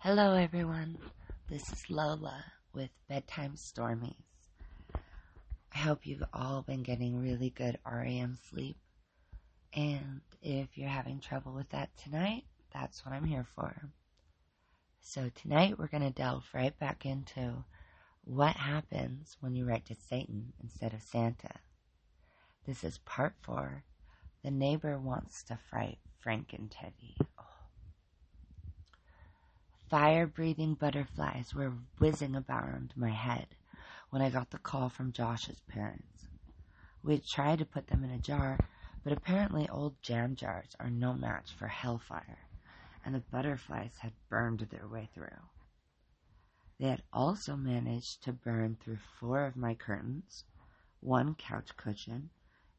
Hello, everyone. This is Lola with Bedtime Stormies. I hope you've all been getting really good REM sleep. And if you're having trouble with that tonight, that's what I'm here for. So, tonight we're going to delve right back into what happens when you write to Satan instead of Santa. This is part four. The neighbor wants to fright Frankenteddy. Fire breathing butterflies were whizzing around my head when I got the call from Josh's parents. We had tried to put them in a jar, but apparently old jam jars are no match for hellfire, and the butterflies had burned their way through. They had also managed to burn through four of my curtains, one couch cushion,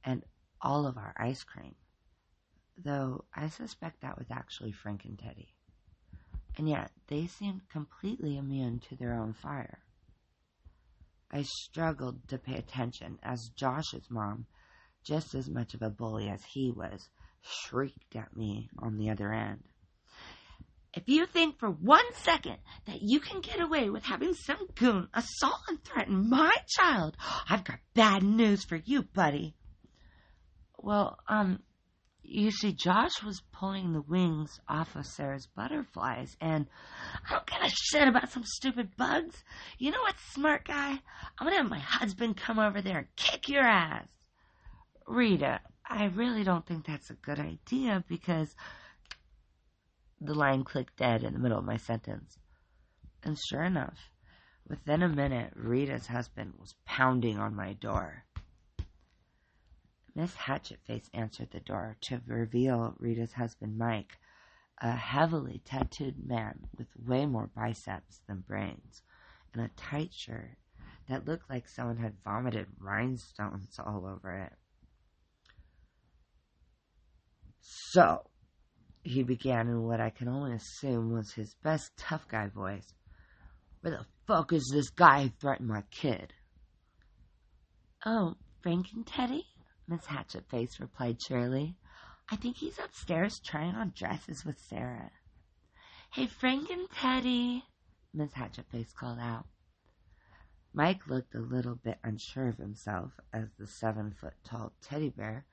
and all of our ice cream, though I suspect that was actually Frankenteddy and yet they seemed completely immune to their own fire. I struggled to pay attention as Josh's mom, just as much of a bully as he was, shrieked at me on the other end. If you think for one second that you can get away with having some goon assault and threaten my child, I've got bad news for you, buddy. Well, um, you see, Josh was pulling the wings off of Sarah's butterflies, and I don't give a shit about some stupid bugs. You know what, smart guy? I'm gonna have my husband come over there and kick your ass. Rita, I really don't think that's a good idea because the line clicked dead in the middle of my sentence. And sure enough, within a minute, Rita's husband was pounding on my door. Miss Hatchetface answered the door to reveal Rita's husband, Mike, a heavily tattooed man with way more biceps than brains, and a tight shirt that looked like someone had vomited rhinestones all over it. So, he began in what I can only assume was his best tough guy voice. Where the fuck is this guy who threatened my kid? Oh, Frankenteddy? Miss Hatchetface replied cheerily. I think he's upstairs trying on dresses with Sarah. Hey, Frankenteddy, Miss Hatchetface called out. Mike looked a little bit unsure of himself as the seven foot tall teddy bear,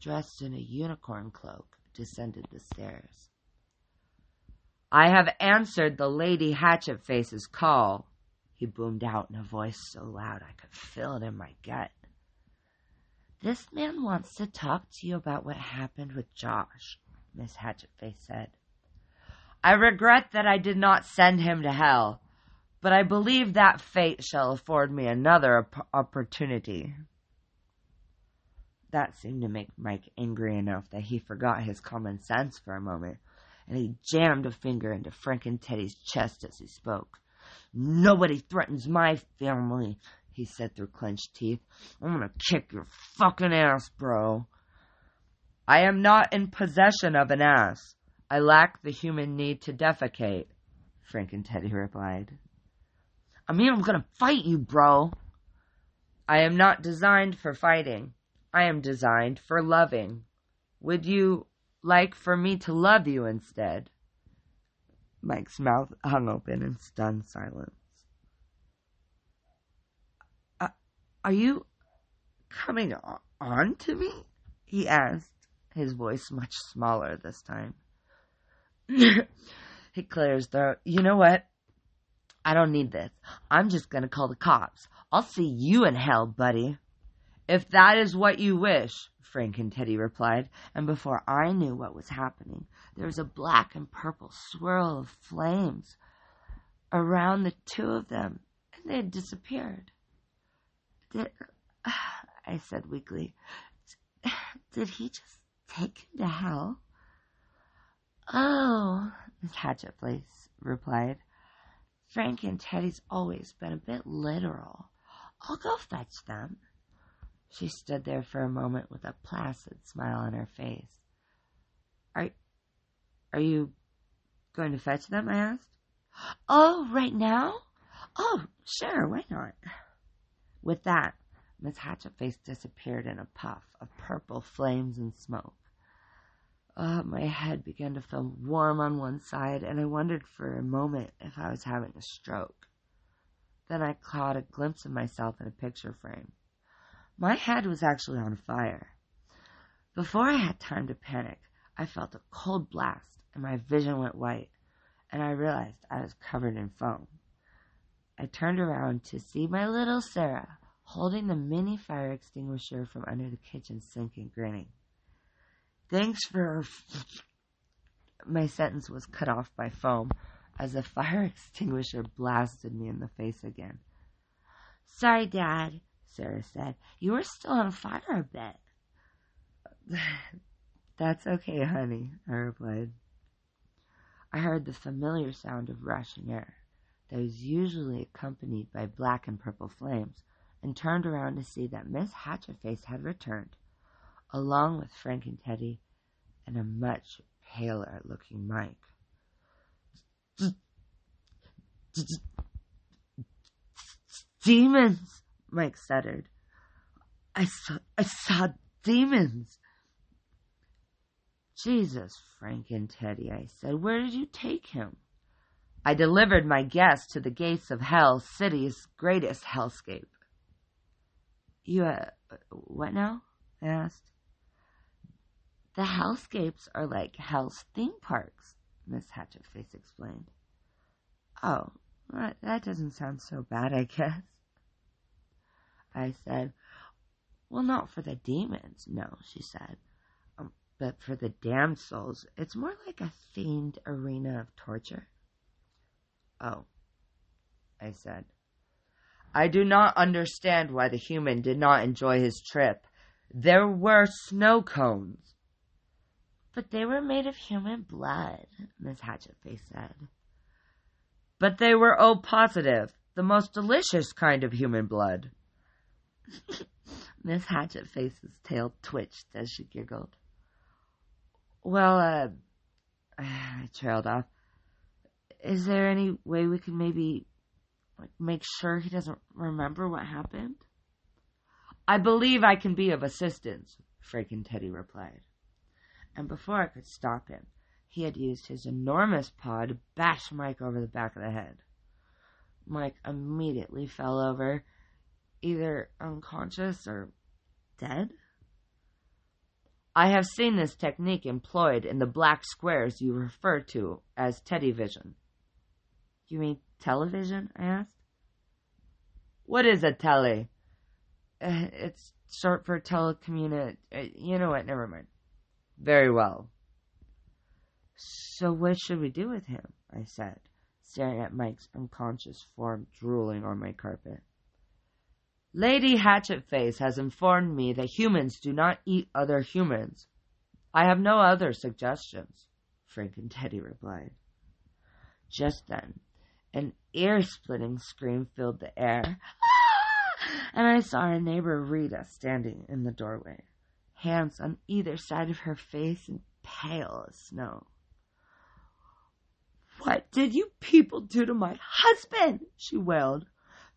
dressed in a unicorn cloak, descended the stairs. I have answered the Lady Hatchetface's call, he boomed out in a voice so loud I could feel it in my gut. This man wants to talk to you about what happened with Josh, Miss Hatchetface said. I regret that I did not send him to hell, but I believe that fate shall afford me another op- opportunity. That seemed to make Mike angry enough that he forgot his common sense for a moment, and he jammed a finger into Frankenteddy's chest as he spoke. Nobody threatens my family, he said through clenched teeth. I'm gonna kick your fucking ass, bro. I am not in possession of an ass. I lack the human need to defecate, Frankenteddy replied. I mean, I'm gonna fight you, bro. I am not designed for fighting. I am designed for loving. Would you like for me to love you instead? Mike's mouth hung open in stunned silence. Are you coming on to me? He asked, his voice much smaller this time. he clears throat. You know what? I don't need this. I'm just going to call the cops. I'll see you in hell, buddy. If that is what you wish, Frankenteddy replied, and before I knew what was happening, there was a black and purple swirl of flames around the two of them, and they had disappeared. Did, I said weakly, did he just take him to hell? Oh, Miss Hatchetface replied. Frankenteddy's always been a bit literal. I'll go fetch them. She stood there for a moment with a placid smile on her face. Are, are you going to fetch them? I asked. Oh, right now? Oh, sure, why not? With that, Miss Hatchetface disappeared in a puff of purple flames and smoke. Uh, my head began to feel warm on one side, and I wondered for a moment if I was having a stroke. Then I caught a glimpse of myself in a picture frame. My head was actually on fire. Before I had time to panic, I felt a cold blast, and my vision went white, and I realized I was covered in foam. I turned around to see my little Sarah holding the mini fire extinguisher from under the kitchen sink and grinning. Thanks for. My sentence was cut off by foam as the fire extinguisher blasted me in the face again. Sorry, Dad, Sarah said. You were still on fire a bit. That's okay, honey, I replied. I heard the familiar sound of rushing air that was usually accompanied by black and purple flames and turned around to see that Miss Hatchetface had returned along with Frankenteddy and a much paler looking Mike. Demons, Mike stuttered. I saw, I saw demons. Jesus, Frankenteddy, I said, where did you take him? I delivered my guest to the gates of Hell City's greatest hellscape. You, uh, what now? I asked. The hellscapes are like hell's theme parks, Miss Hatchetface explained. Oh, that doesn't sound so bad, I guess. I said, Well, not for the demons, no, she said. Um, but for the damned souls, it's more like a themed arena of torture. Oh, I said. I do not understand why the human did not enjoy his trip. There were snow cones. But they were made of human blood, Miss Hatchetface said. But they were O positive, the most delicious kind of human blood. Miss Hatchetface's tail twitched as she giggled. Well, uh, I trailed off. Is there any way we can maybe like make sure he doesn't remember what happened? I believe I can be of assistance, Frankenteddy replied and before I could stop him, he had used his enormous paw to bash Mike over the back of the head. Mike immediately fell over, either unconscious or dead. I have seen this technique employed in the black squares you refer to as teddy vision. You mean television? I asked. What is a tele? Uh, it's short for telecommunicate. Uh, you know what? Never mind. Very well. So what should we do with him? I said, staring at Mike's unconscious form drooling on my carpet. Lady Hatchetface has informed me that humans do not eat other humans. I have no other suggestions, Frankenteddy replied. Just then, an ear-splitting scream filled the air, and I saw our neighbor Rita standing in the doorway hands on either side of her face and pale as snow. What did you people do to my husband? she wailed,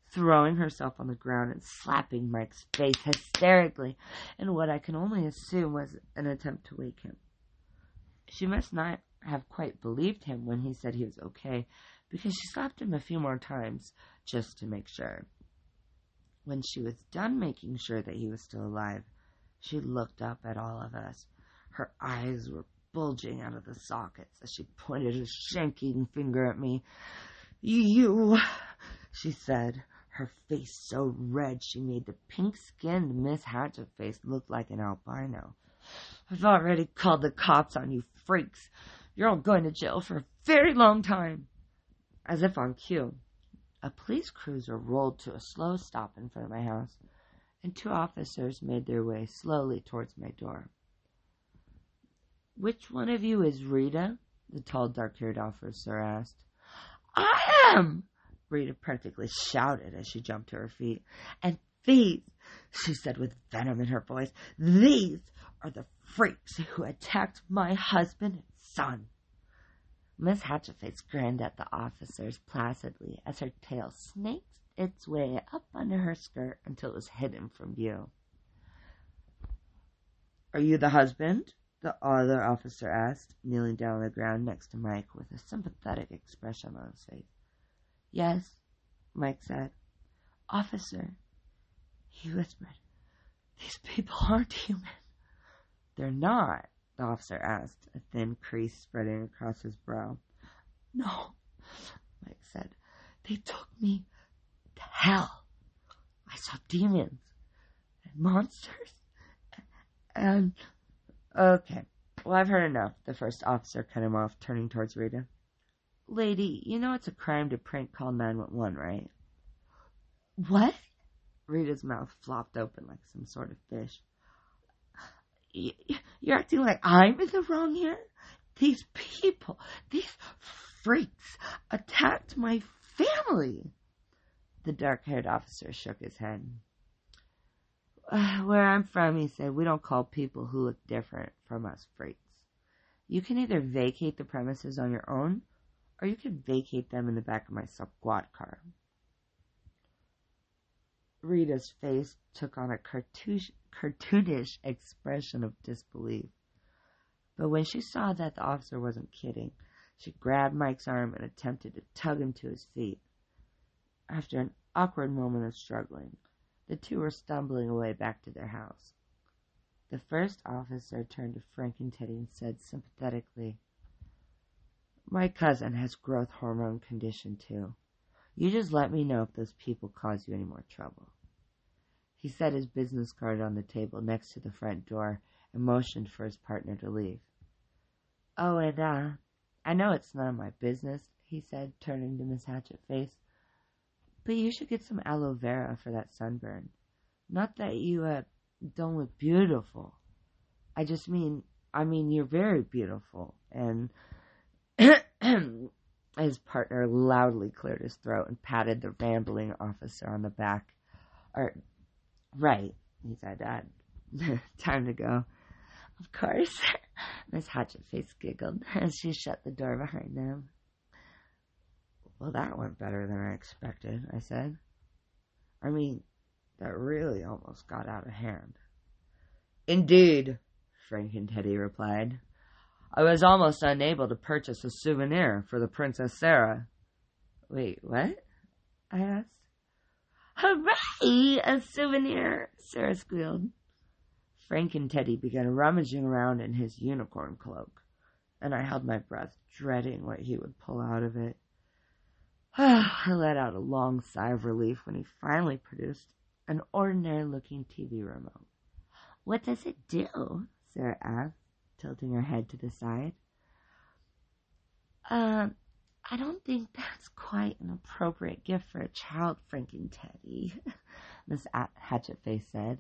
throwing herself on the ground and slapping Mike's face hysterically in what I can only assume was an attempt to wake him. She must not have quite believed him when he said he was okay, because she slapped him a few more times just to make sure. When she was done making sure that he was still alive, she looked up at all of us. Her eyes were bulging out of the sockets as she pointed a shanking finger at me. You, she said, her face so red she made the pink-skinned Miss Hatchet face look like an albino. I've already called the cops on you freaks. You're all going to jail for a very long time. As if on cue, a police cruiser rolled to a slow stop in front of my house and two officers made their way slowly towards my door. Which one of you is Rita? the tall, dark-haired officer asked. I am! Rita practically shouted as she jumped to her feet. And these, she said with venom in her voice, these are the freaks who attacked my husband and son. Miss Hatchetface grinned at the officers placidly as her tail snaked its way up under her skirt until it was hidden from view. Are you the husband? The other officer asked, kneeling down on the ground next to Mike with a sympathetic expression on his face. Yes, Mike said. Officer, he whispered, these people aren't human. They're not, officer asked, a thin crease spreading across his brow. No, Mike said. They took me to hell. I saw demons and monsters and Okay. Well, I've heard enough. The first officer cut him off, turning towards Rita. Lady, you know it's a crime to prank call 911, right? What? Rita's mouth flopped open like some sort of fish. You're acting like I'm in the wrong here? These people, these freaks, attacked my family. The dark haired officer shook his head. Where I'm from, he said, we don't call people who look different from us freaks. You can either vacate the premises on your own, or you can vacate them in the back of my squad car. Rita's face took on a cartoonish, cartoonish expression of disbelief. But when she saw that the officer wasn't kidding, she grabbed Mike's arm and attempted to tug him to his feet. After an awkward moment of struggling, the two were stumbling away back to their house. The first officer turned to Frankenteddy and said sympathetically, My cousin has growth hormone condition too. You just let me know if those people cause you any more trouble. He set his business card on the table next to the front door and motioned for his partner to leave. Oh, and, uh, I know it's none of my business, he said, turning to Miss Hatchet Face, but you should get some aloe vera for that sunburn. Not that you, uh, don't look beautiful. I just mean, I mean, you're very beautiful. And his partner loudly cleared his throat and patted the rambling officer on the back. Or, right, he said, uh, time to go. Of course. Miss Hatchetface giggled as she shut the door behind them. Well, that went better than I expected, I said. I mean, that really almost got out of hand. Indeed, Frankenteddy replied. I was almost unable to purchase a souvenir for the Princess Sarah. Wait, what? I asked. Hooray! A souvenir! Sarah squealed. Frankenteddy began rummaging around in his unicorn cloak, and I held my breath, dreading what he would pull out of it. I let out a long sigh of relief when he finally produced an ordinary looking TV remote. What does it do? Sarah asked, tilting her head to the side. Um, I don't think that's quite an appropriate gift for a child, Frankenteddy, Miss Hatchetface said.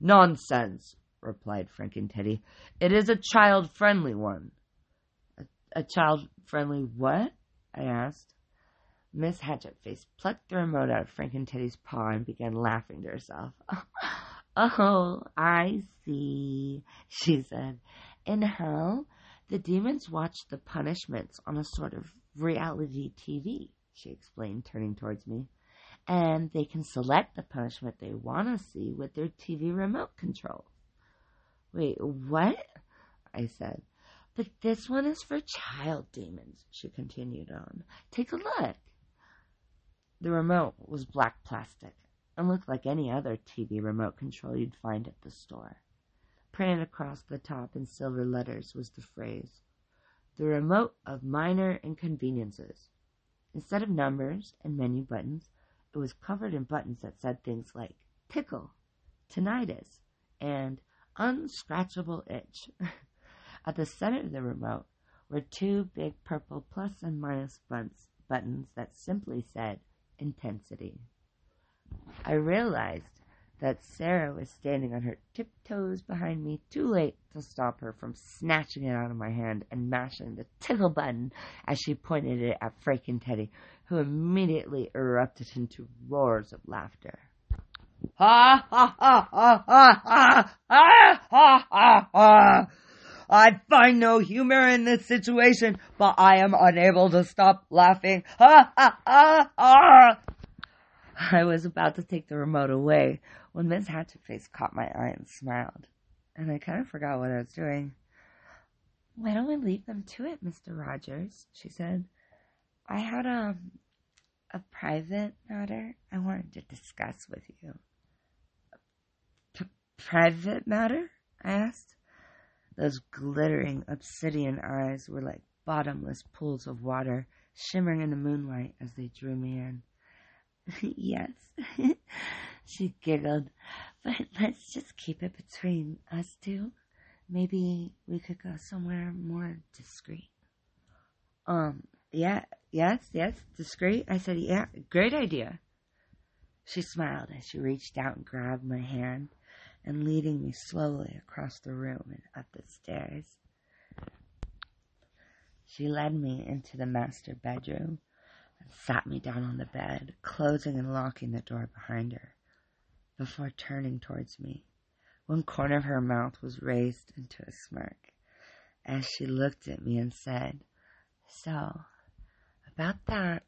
Nonsense, replied Frankenteddy. It is a child friendly one. A, a child friendly what? I asked. Miss Hatchetface plucked the remote out of Frankenteddy's paw and began laughing to herself. oh, I see, she said. In hell, the demons watch the punishments on a sort of reality TV, she explained, turning towards me. And they can select the punishment they want to see with their TV remote control. Wait, what? I said. But this one is for child demons, she continued on. Take a look. The remote was black plastic and looked like any other TV remote control you'd find at the store. Printed across the top in silver letters was the phrase, The Remote of Minor Inconveniences. Instead of numbers and menu buttons, it was covered in buttons that said things like tickle, tinnitus, and unscratchable itch. At the center of the remote were two big purple plus and minus buttons that simply said intensity. I realized that Sarah was standing on her tiptoes behind me, too late to stop her from snatching it out of my hand and mashing the tickle button as she pointed it at Frankenteddy, who immediately erupted into roars of laughter. Ha ha ha ha ha ha ha ha ha ha! I find no humor in this situation, but I am unable to stop laughing. Ha ha ha ha! I was about to take the remote away when Miss Hatchetface caught my eye and smiled. And I kind of forgot what I was doing. Why don't we leave them to it, Mr. Rogers? She said. I had a, a private matter I wanted to discuss with you. A private matter? I asked. Those glittering obsidian eyes were like bottomless pools of water shimmering in the moonlight as they drew me in. yes, she giggled, but let's just keep it between us two. Maybe we could go somewhere more discreet. Um, yeah, yes, yes, discreet. I said, yeah, great idea. She smiled as she reached out and grabbed my hand and leading me slowly across the room and up the stairs. She led me into the master bedroom and sat me down on the bed, closing and locking the door behind her, before turning towards me. One corner of her mouth was raised into a smirk as she looked at me and said, So, about that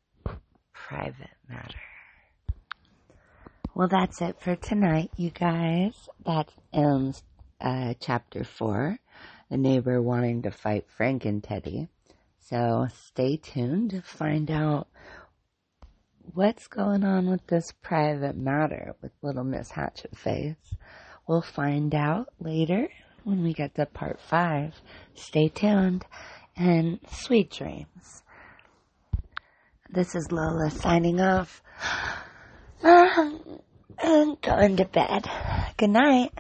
private matter. Well, that's it for tonight, you guys. That ends uh, chapter four. The neighbor wanting to fight Frankenteddy. So stay tuned to find out what's going on with this private matter with little Miss Hatchet Face. We'll find out later when we get to part five. Stay tuned and sweet dreams. This is Lola signing off. I'm going to bed. Good night.